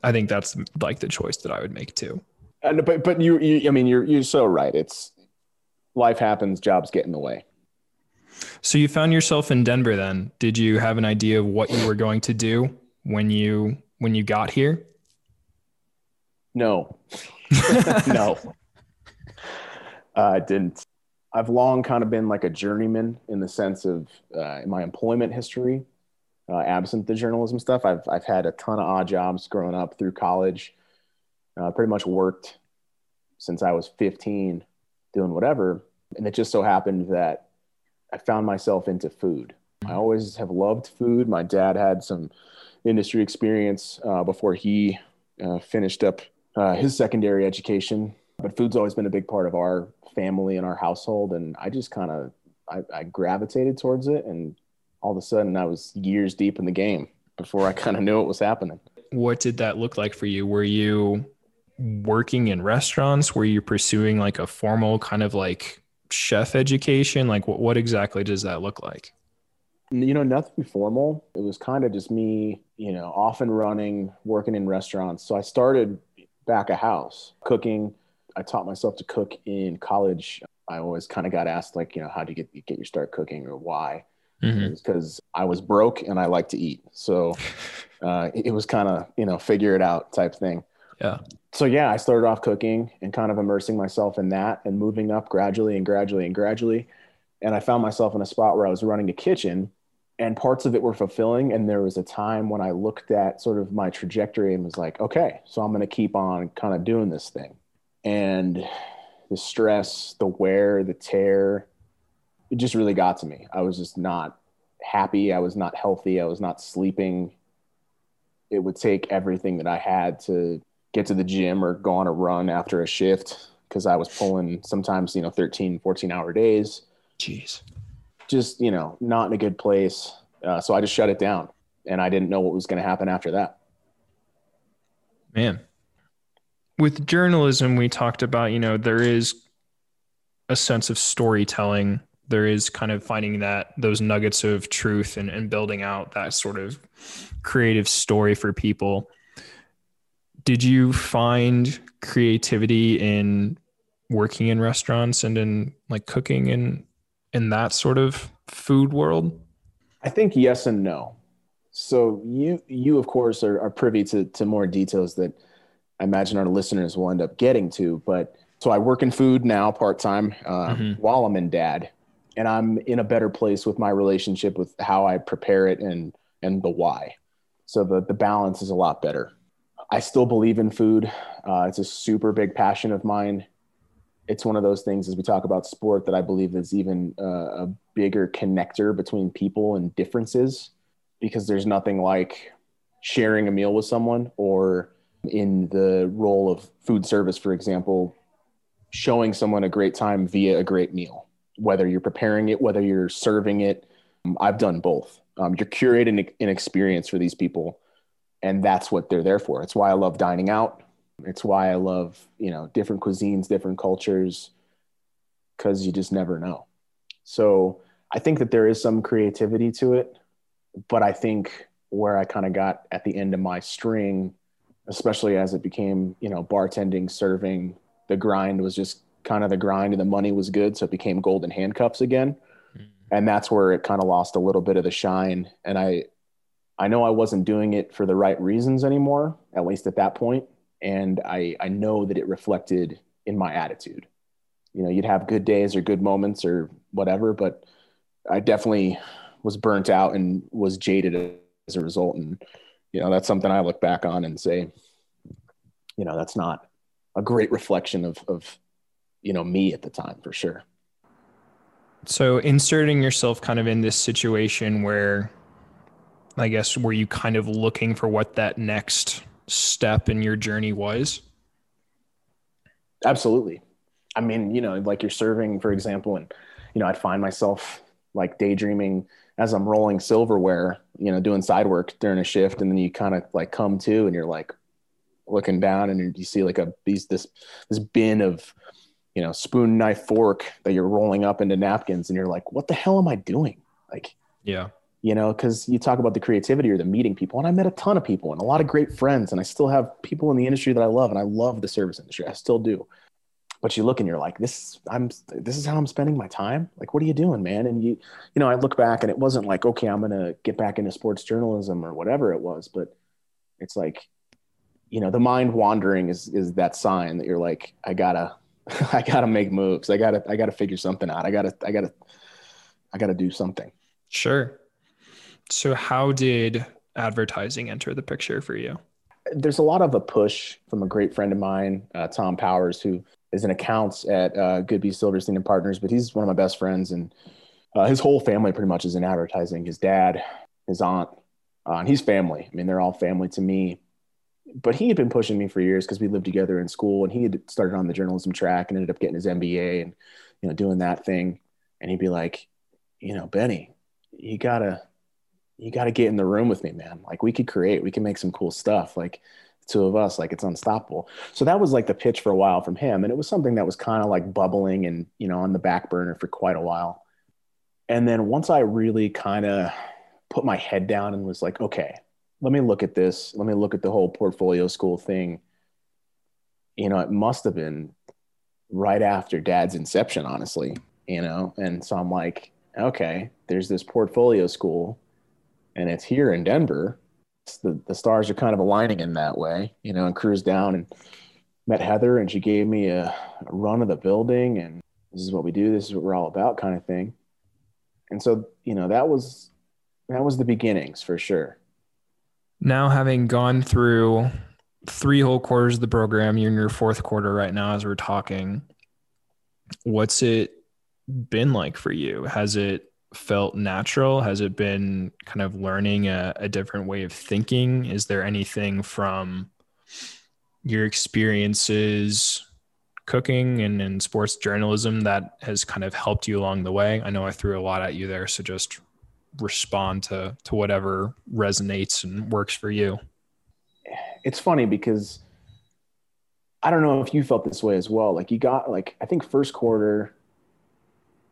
I think that's like the choice that I would make too. And, but but you, you i mean you're you're so right. It's life happens jobs get in the way. So you found yourself in Denver then. Did you have an idea of what you were going to do when you when you got here? no. No. Uh, I didn't. I've long kind of been like a journeyman in the sense of uh, in my employment history uh, absent the journalism stuff. I've, I've had a ton of odd jobs growing up through college uh, pretty much worked since i was 15 doing whatever. And it just so happened that i found myself into food. I always have loved food. My dad had some industry experience uh, before he uh, finished up uh, his secondary education. But food's always been a big part of our family and our household. And i just kind of I, I gravitated towards it. And all of a sudden i was years deep in the game before i kind of knew what was happening. What did that look like for you? Were you working in restaurants? Were you pursuing like a formal kind of like chef education? Like what, what exactly does that look like? you know nothing formal it was kind of just me you know off and running working in restaurants so i started back a house cooking i taught myself to cook in college i always kind of got asked like you know how do you get, get your start cooking or why because I was broke and I like to eat. So uh, it was kind of, you know, figure it out type thing. Yeah. So yeah, I started off cooking and kind of immersing myself in that and moving up gradually and gradually and gradually. And I found myself in a spot where I was running a kitchen and parts of it were fulfilling. And there was a time when I looked at sort of my trajectory and was like, okay, so I'm going to keep on kind of doing this thing. And the stress, the wear, the tear, it just really got to me. I was just not happy. I was not healthy. I was not sleeping. It would take everything that I had to get to the gym or go on a run after a shift because I was pulling sometimes, you know, 13, 14 hour days. Jeez. Just, you know, not in a good place. Uh, so I just shut it down and I didn't know what was going to happen after that. Man. With journalism, we talked about, you know, there is a sense of storytelling. There is kind of finding that those nuggets of truth and, and building out that sort of creative story for people. Did you find creativity in working in restaurants and in like cooking and in that sort of food world? I think yes and no. So you you of course are, are privy to to more details that I imagine our listeners will end up getting to. But so I work in food now part time uh, mm-hmm. while I'm in dad, and I'm in a better place with my relationship with how I prepare it and and the why. So the the balance is a lot better. I still believe in food. Uh, it's a super big passion of mine. It's one of those things as we talk about sport that I believe is even uh, a bigger connector between people and differences because there's nothing like sharing a meal with someone or in the role of food service, for example, showing someone a great time via a great meal, whether you're preparing it, whether you're serving it. I've done both. Um, you're curating an experience for these people, and that's what they're there for. It's why I love dining out. It's why I love, you know, different cuisines, different cultures, because you just never know. So I think that there is some creativity to it but I think where I kind of got at the end of my string, especially as it became, you know, bartending, serving, the grind was just kind of the grind and the money was good. So it became golden handcuffs again. Mm-hmm. And that's where it kind of lost a little bit of the shine. And I, I know I wasn't doing it for the right reasons anymore, at least at that point. And I, I know that it reflected in my attitude. You know, you'd have good days or good moments or whatever, but I definitely was burnt out and was jaded as a result. And, you know, that's something I look back on and say, you know, that's not a great reflection of, of, you know, me at the time for sure. So inserting yourself kind of in this situation where I guess were you kind of looking for what that next step in your journey was? Absolutely. I mean, you know, like you're serving, for example, and you know, I'd find myself like daydreaming as I'm rolling silverware, you know, doing side work during a shift, and then you kind of like come to, and you're like looking down, and you see like a these this this bin of you know spoon, knife, fork that you're rolling up into napkins, and you're like, what the hell am I doing? Like, yeah, you know, because you talk about the creativity or the meeting people, and I met a ton of people and a lot of great friends, and I still have people in the industry that I love, and I love the service industry, I still do. But you look and you're like this i'm this is how i'm spending my time? Like what are you doing man? And you you know i look back and it wasn't like okay i'm gonna get back into sports journalism or whatever it was but it's like you know the mind wandering is is that sign that you're like i gotta i gotta make moves. I gotta i gotta figure something out. I gotta i gotta i gotta do something. Sure so how did advertising enter the picture for you there's a lot of a push from a great friend of mine, uh, Tom Powers, who is an accounts at uh, Goodby Silverstein and Partners, but he's one of my best friends, and uh, his whole family pretty much is in advertising. His dad, his aunt, uh, and he's family. I mean, they're all family to me. But he had been pushing me for years because we lived together in school, and he had started on the journalism track and ended up getting his MBA and you know doing that thing. And he'd be like, you know, Benny, you gotta you gotta get in the room with me, man. Like we could create, we can make some cool stuff. Like two of us like it's unstoppable so that was like the pitch for a while from him and it was something that was kind of like bubbling and you know on the back burner for quite a while and then once i really kind of put my head down and was like okay let me look at this let me look at the whole portfolio school thing you know it must have been right after dad's inception honestly you know and so i'm like okay there's this portfolio school and it's here in denver the, the stars are kind of aligning in that way, you know, and cruised down and met Heather and she gave me a, a run of the building and this is what we do. This is what we're all about kind of thing. And so, you know, that was, that was the beginnings for sure. Now having gone through three whole quarters of the program, you're in your fourth quarter right now as we're talking. What's it been like for you? Has it felt natural? Has it been kind of learning a, a different way of thinking? Is there anything from your experiences cooking and in sports journalism that has kind of helped you along the way? I know I threw a lot at you there, so just respond to to whatever resonates and works for you. It's funny because I don't know if you felt this way as well. Like you got like I think first quarter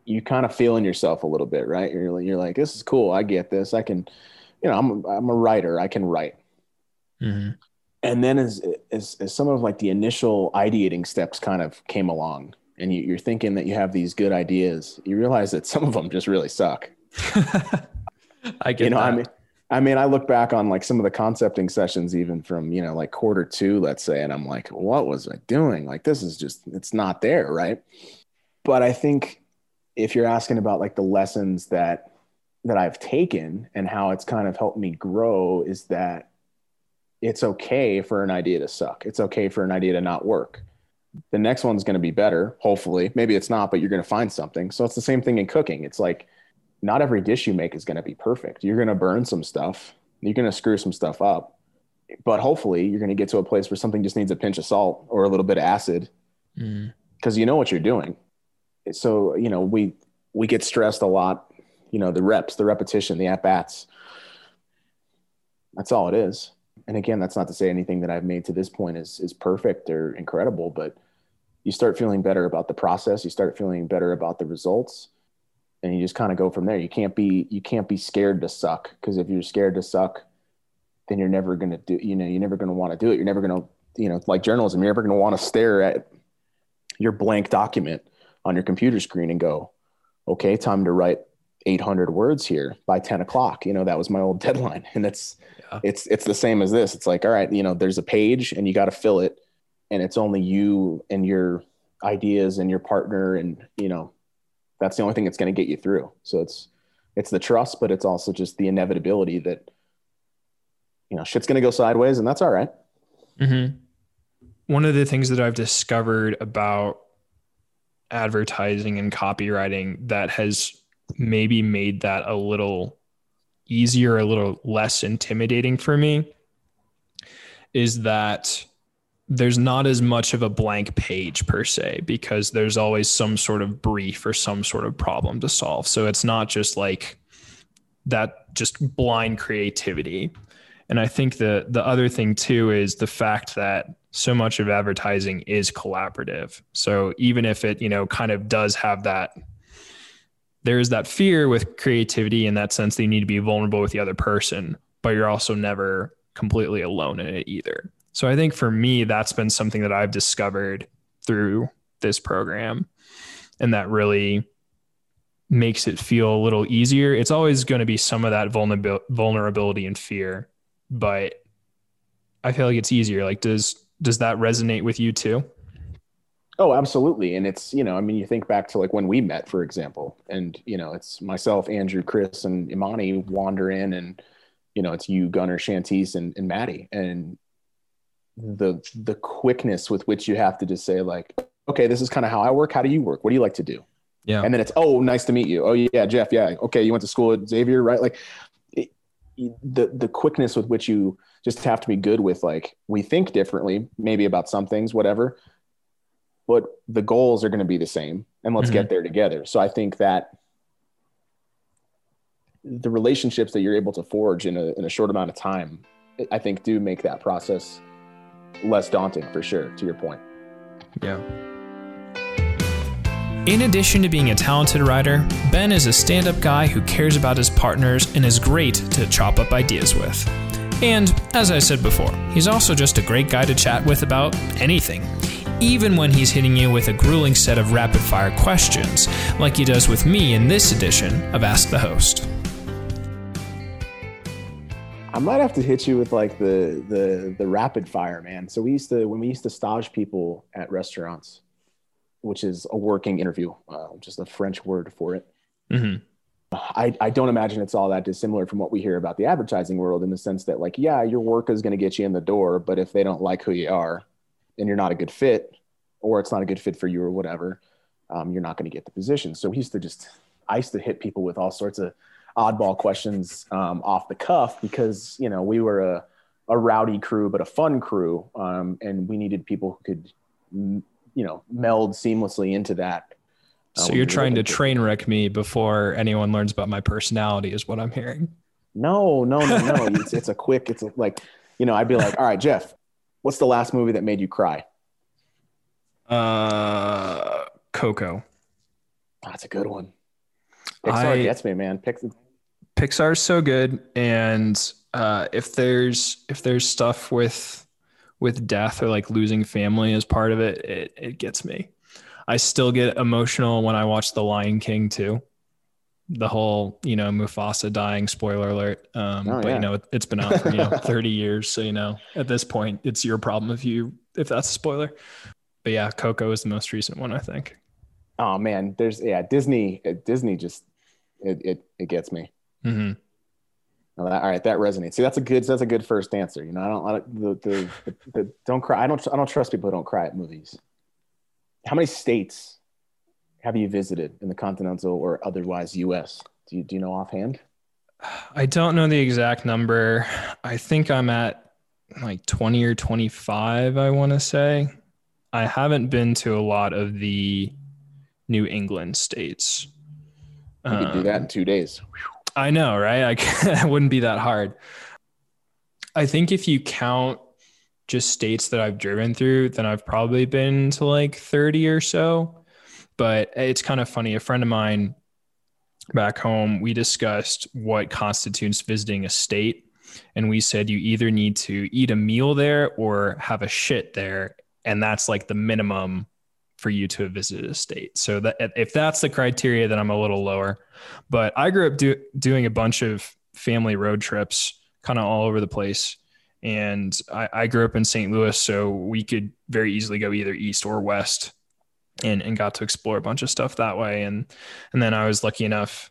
you kind of feeling yourself a little bit, right? You're like, you're like, this is cool. I get this. I can, you know, I'm, I'm a writer. I can write. Mm-hmm. And then as, as, as some of like the initial ideating steps kind of came along and you, you're thinking that you have these good ideas, you realize that some of them just really suck. I get you know, that. I mean, I mean, I look back on like some of the concepting sessions, even from, you know, like quarter two, let's say, and I'm like, what was I doing? Like, this is just, it's not there. Right. But I think if you're asking about like the lessons that, that I've taken and how it's kind of helped me grow is that it's okay for an idea to suck. It's okay for an idea to not work. The next one's going to be better, hopefully. Maybe it's not, but you're going to find something. So it's the same thing in cooking. It's like not every dish you make is going to be perfect. You're going to burn some stuff. You're going to screw some stuff up. But hopefully, you're going to get to a place where something just needs a pinch of salt or a little bit of acid Mm. because you know what you're doing. So, you know, we we get stressed a lot, you know, the reps, the repetition, the at bats. That's all it is. And again, that's not to say anything that I've made to this point is is perfect or incredible, but you start feeling better about the process, you start feeling better about the results, and you just kind of go from there. You can't be you can't be scared to suck because if you're scared to suck, then you're never to do, you know, you're never to want to do it. You're never to, you know, like journalism, you're never to want to stare at your blank document on your computer screen and go, okay, time to write 800 words here by 10 o'clock. You know, that was my old deadline. And it's, Yeah. it's, it's the same as this. It's like, all right, you know, there's a page and you got to fill it and it's only you and your ideas and your partner. And, you know, that's the only thing that's going to get you through. So it's, it's the trust, but it's also just the inevitability that, you know, shit's going to go sideways and that's all right. Mm-hmm. One of the things that I've discovered about advertising and copywriting that has maybe made that a little easier, a little less intimidating for me is that there's not as much of a blank page per se because there's always some sort of brief or some sort of problem to solve. So it's not just like that just blind creativity. And I think the the other thing too is the fact that so much of advertising is collaborative. So even if it, you know, kind of does have that there's that fear with creativity in that sense that you need to be vulnerable with the other person, but you're also never completely alone in it either. So I think for me that's been something that I've discovered through this program and that really makes it feel a little easier. It's always going to be some of that vulnerability and fear, but I feel like it's easier. Like does does that resonate with you too? Oh, absolutely. And it's, you know, I mean, you think back to like when we met, for example, and, you know, it's myself, Andrew, Chris, and Imani wander in and, you know, it's you, Gunnar, Shantice, and, and Maddie. And the, the quickness with which you have to just say like, okay, this is kind of how I work. How do you work? What do you like to do? Yeah. And then it's, oh, nice to meet you. Oh yeah, Jeff. Yeah. Okay. You went to school at Xavier, right? Like it, the, the quickness with which you just have to be good with like, we think differently, maybe about some things, whatever, but the goals are going to be the same and let's Mhm. get there together. So I think that the relationships that you're able to forge in a, in a short amount of time, I think do make that process less daunting for sure, to your point. Yeah. In addition to being a talented writer, Ben is a stand up guy who cares about his partners and is great to chop up ideas with. And, as I said before, he's also just a great guy to chat with about anything, even when he's hitting you with a grueling set of rapid fire questions, like he does with me in this edition of Ask the Host. I might have to hit you with like the the the rapid fire, man. So we used to when we used to stage people at restaurants, which is a working interview, uh, just a French word for it. hmm I, I don't imagine it's all that dissimilar from what we hear about the advertising world in the sense that like yeah your work is going to get you in the door but if they don't like who you are and you're not a good fit or it's not a good fit for you or whatever um, you're not going to get the position so we used to just i used to hit people with all sorts of oddball questions um, off the cuff because you know we were a, a rowdy crew but a fun crew um, and we needed people who could you know meld seamlessly into that uh, So when you're trying to train wreck me before anyone learns about my personality, is what I'm hearing. No, no, no, no. it's, it's a quick, it's a, like, you know, I'd be like, all right, Jeff, what's the last movie that made you cry? Uh, Coco. That's That's a good one. Pixar I- gets me, man. Pix- Pixar's so good, and uh, if there's if there's stuff with with death or like losing family as part of it, it it gets me. I still get emotional when I watch The Lion King too. The whole you know Mufasa dying. Spoiler alert. Um, Oh, but yeah. you know it, it's been out for you know 30 years, so you know at this point it's your problem if you if that's a spoiler. But yeah, Coco is the most recent one I think. oh man, there's yeah, Disney. uh, Disney just it it, it gets me. hmm All right, that resonates. See, that's a good that's a good first answer. You know, I don't don't, the, the, the, don't cry. I don't I don't trust people who don't cry at movies. How many states have you visited in the continental or otherwise U.S.? Do you do you know offhand? I don't know the exact number. I think I'm at like 20 or 25, I want to say. I haven't been to a lot of the New England states. You could do that in Um, two days. I know, right? It wouldn't be that hard. I think if you count just states that I've driven through, then I've probably been to like 30 or so. But it's kind of funny. A friend of mine back home, we discussed what constitutes visiting a state. And we said you either need to eat a meal there or have a shit there. And that's like the minimum for you to have visited a state. So that if that's the criteria, then I'm a little lower. But I grew up do, doing a bunch of family road trips, kind of all over the place. And I, I grew up in St. Louis, so we could very easily go either east or west, and and got to explore a bunch of stuff that way. And and then I was lucky enough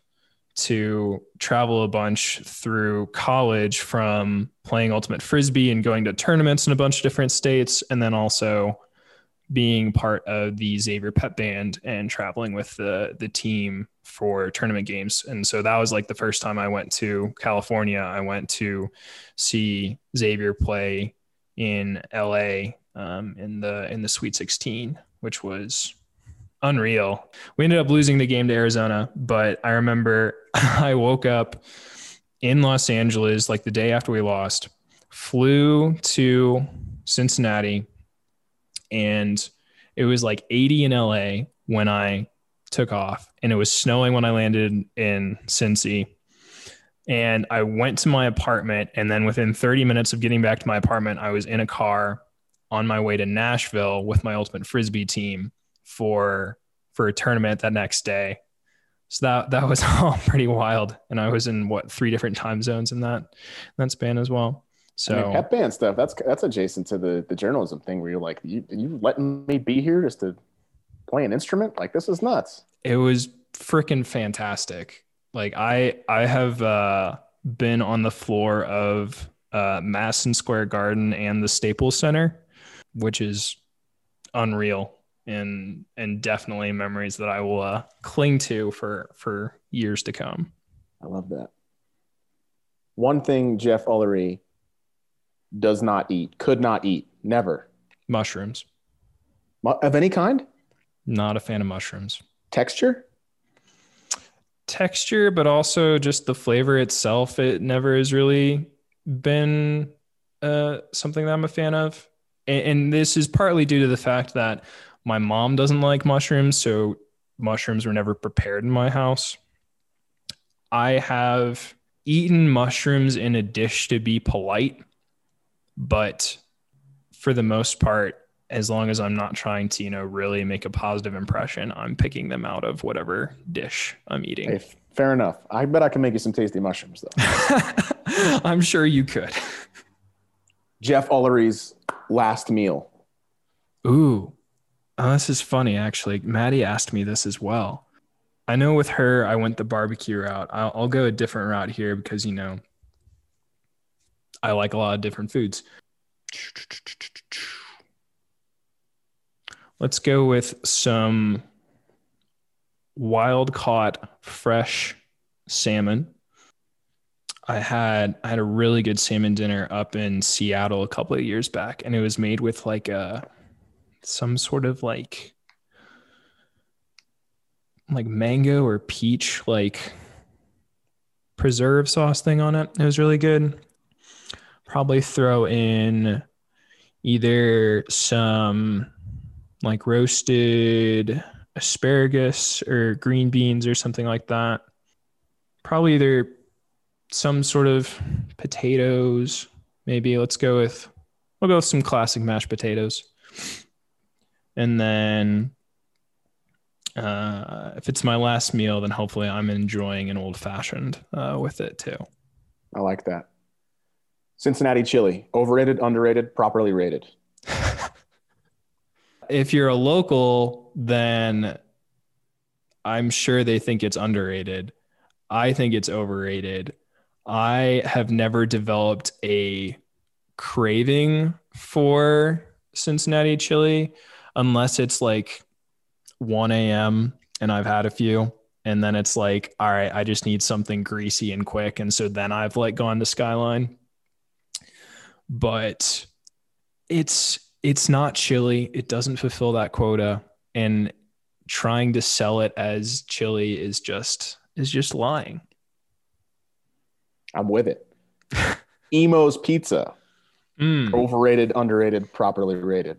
to travel a bunch through college from playing ultimate frisbee and going to tournaments in a bunch of different states, and then also being part of the Xavier Pep Band and traveling with the the team for tournament games. And so that was like the first time I went to California. I went to see Xavier play in LA um, in the in the Sweet 16, which was unreal. We ended up losing the game to Arizona, but I remember I woke up in Los Angeles like the day after we lost, flew to Cincinnati, and it was like 80 in LA when I took off, and it was snowing when I landed in Cincy. And I went to my apartment, and then within 30 minutes of getting back to my apartment, I was in a car on my way to Nashville with my ultimate frisbee team for for a tournament that next day. So that that was all pretty wild, and I was in what three different time zones in that that span as well. So I mean, pep band stuff. That's that's adjacent to the the journalism thing where you're like, you you letting me be here just to play an instrument? Like this is nuts. it was freaking fantastic. Like I I have uh, been on the floor of uh, Madison Square Garden and the Staples Center, which is unreal and and definitely memories that I will uh, cling to for for years to come. I love that. One thing Jeff Ullery does not eat, could not eat, never Mushrooms. Of any kind. Not a fan of mushrooms. Texture. Texture, but also just the flavor itself. It never has really been uh, something that I'm a fan of. And, and this is partly due to the fact that my mom doesn't like mushrooms. So mushrooms were never prepared in my house. I have eaten mushrooms in a dish to be polite, but for the most part, as long as I'm not trying to, you know, really make a positive impression, I'm picking them out of whatever dish I'm eating. Hey, fair enough. I bet I can make you some tasty mushrooms though. I'm sure you could. Jeff Ullery's last meal. Ooh, oh, this is funny actually. Maddie asked me this as well. I know with her, I went the barbecue route. I'll, I'll go a different route here because you know I like a lot of different foods. Let's go with some wild caught fresh salmon. I had I had a really good salmon dinner up in Seattle a couple of years back, and it was made with like a some sort of like like mango or peach like preserve sauce thing on it. It was really good. Probably throw in either some like roasted asparagus or green beans or something like that. Probably either some sort of potatoes. Maybe let's go with we'll go with some classic mashed potatoes. And then uh, if it's my last meal, then hopefully I'm enjoying an old fashioned uh, with it too. I like that. Cincinnati chili, overrated, underrated, properly rated. if you're a local, then I'm sure they think it's underrated. I think it's overrated. I have never developed a craving for Cincinnati chili unless it's like 1 a.m. and I've had a few. And then it's like, all right, I just need something greasy and quick. And so then I've like gone to Skyline. But it's it's not chili. It doesn't fulfill that quota. And trying to sell it as chili is just is just lying. I'm with it. Imo's Pizza. Mm. Overrated, underrated, properly rated.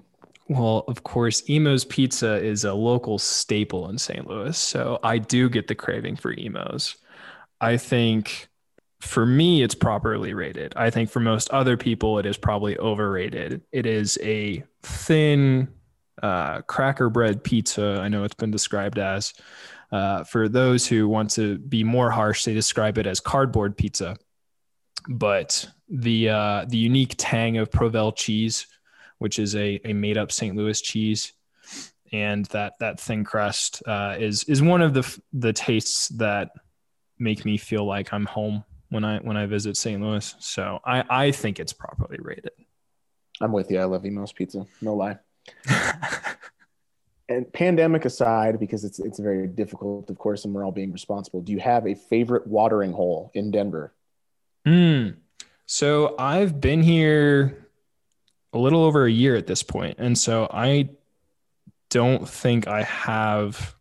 Well, of course, Imo's Pizza is a local staple in St. Louis. So I do get the craving for Imo's. I think for me, it's properly rated. I think for most other people, it is probably overrated. It is a thin uh, cracker bread pizza. I know it's been described as. Uh, for those who want to be more harsh, they describe it as cardboard pizza. But the uh, the unique tang of Provel cheese, which is a, a made up St. Louis cheese, and that that thin crust uh, is is one of the the tastes that make me feel like I'm home when I when I visit St. Louis. So I I think it's properly rated. I'm with you. I love Imo's Pizza. No lie. and pandemic aside, because it's it's very difficult, of course, and we're all being responsible. Do you have a favorite watering hole in Denver? Hmm. So I've been here a little over a year at this point, and so I don't think I have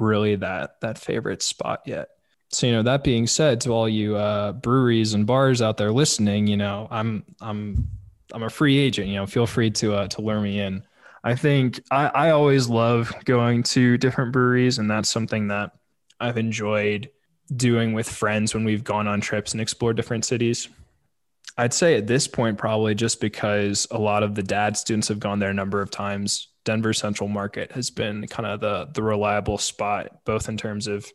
really that that favorite spot yet. So you know, that being said, to all you uh, breweries and bars out there listening, you know, I'm I'm I'm a free agent. You know, feel free to uh, to lure me in. I think I, I always love going to different breweries, and that's something that I've enjoyed doing with friends when we've gone on trips and explored different cities. I'd say at this point, probably just because a lot of the dad students have gone there a number of times. Denver Central Market has been kind of the the reliable spot, both in terms of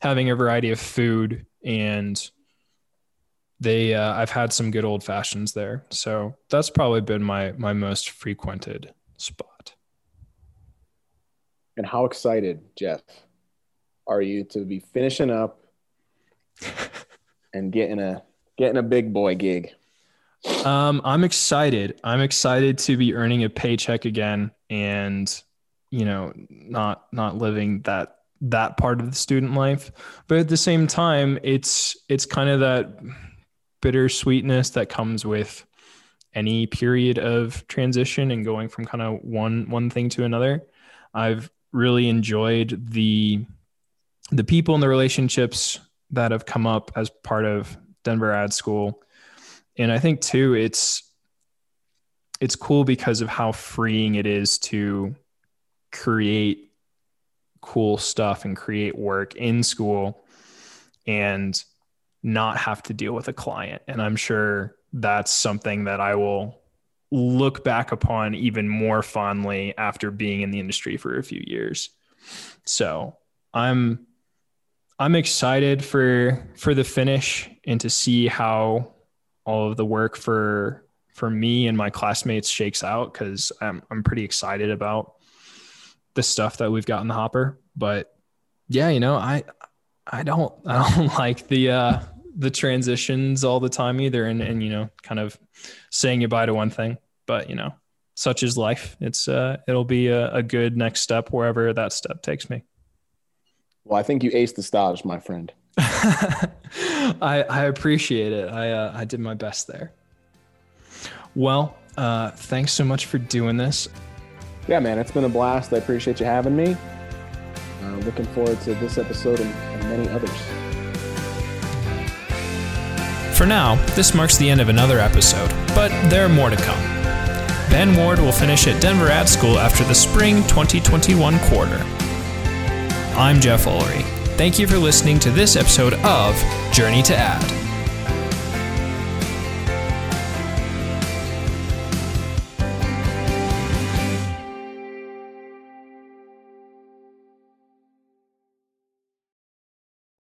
having a variety of food and they uh, I've had some good old fashions there. So that's probably been my my most frequented spot. And how excited, Jeff, are you to be finishing up and getting a getting a big boy gig? Um, I'm excited. I'm excited to be earning a paycheck again and you know, not not living that that part of the student life. But at the same time, it's it's kind of that bittersweetness that comes with any period of transition and going from kind of one one thing to another. I've really enjoyed the the people and the relationships that have come up as part of Denver Ad School. And I think too it's it's cool because of how freeing it is to create cool stuff and create work in school and not have to deal with a client. And I'm sure that's something that I will look back upon even more fondly after being in the industry for a few years. So I'm I'm excited for for the finish and to see how all of the work for for me and my classmates shakes out because I'm I'm pretty excited about the stuff that we've got in the hopper. But yeah, you know, I I don't I don't like the uh the transitions all the time either. And and you know kind of saying goodbye to one thing. But you know such is life. It's uh it'll be a, a good next step wherever that step takes me. Well i think you aced the stage my friend i i appreciate it i uh, i did my best there well uh thanks so much for doing this yeah man it's been a blast i appreciate you having me uh, looking forward to this episode and, and many others for now, this marks the end of another episode, but there are more to come. Ben Ward will finish at Denver Ad School after the spring 2021 quarter. I'm Jeff Ullery. Thank you for listening to this episode of Journey to Ad.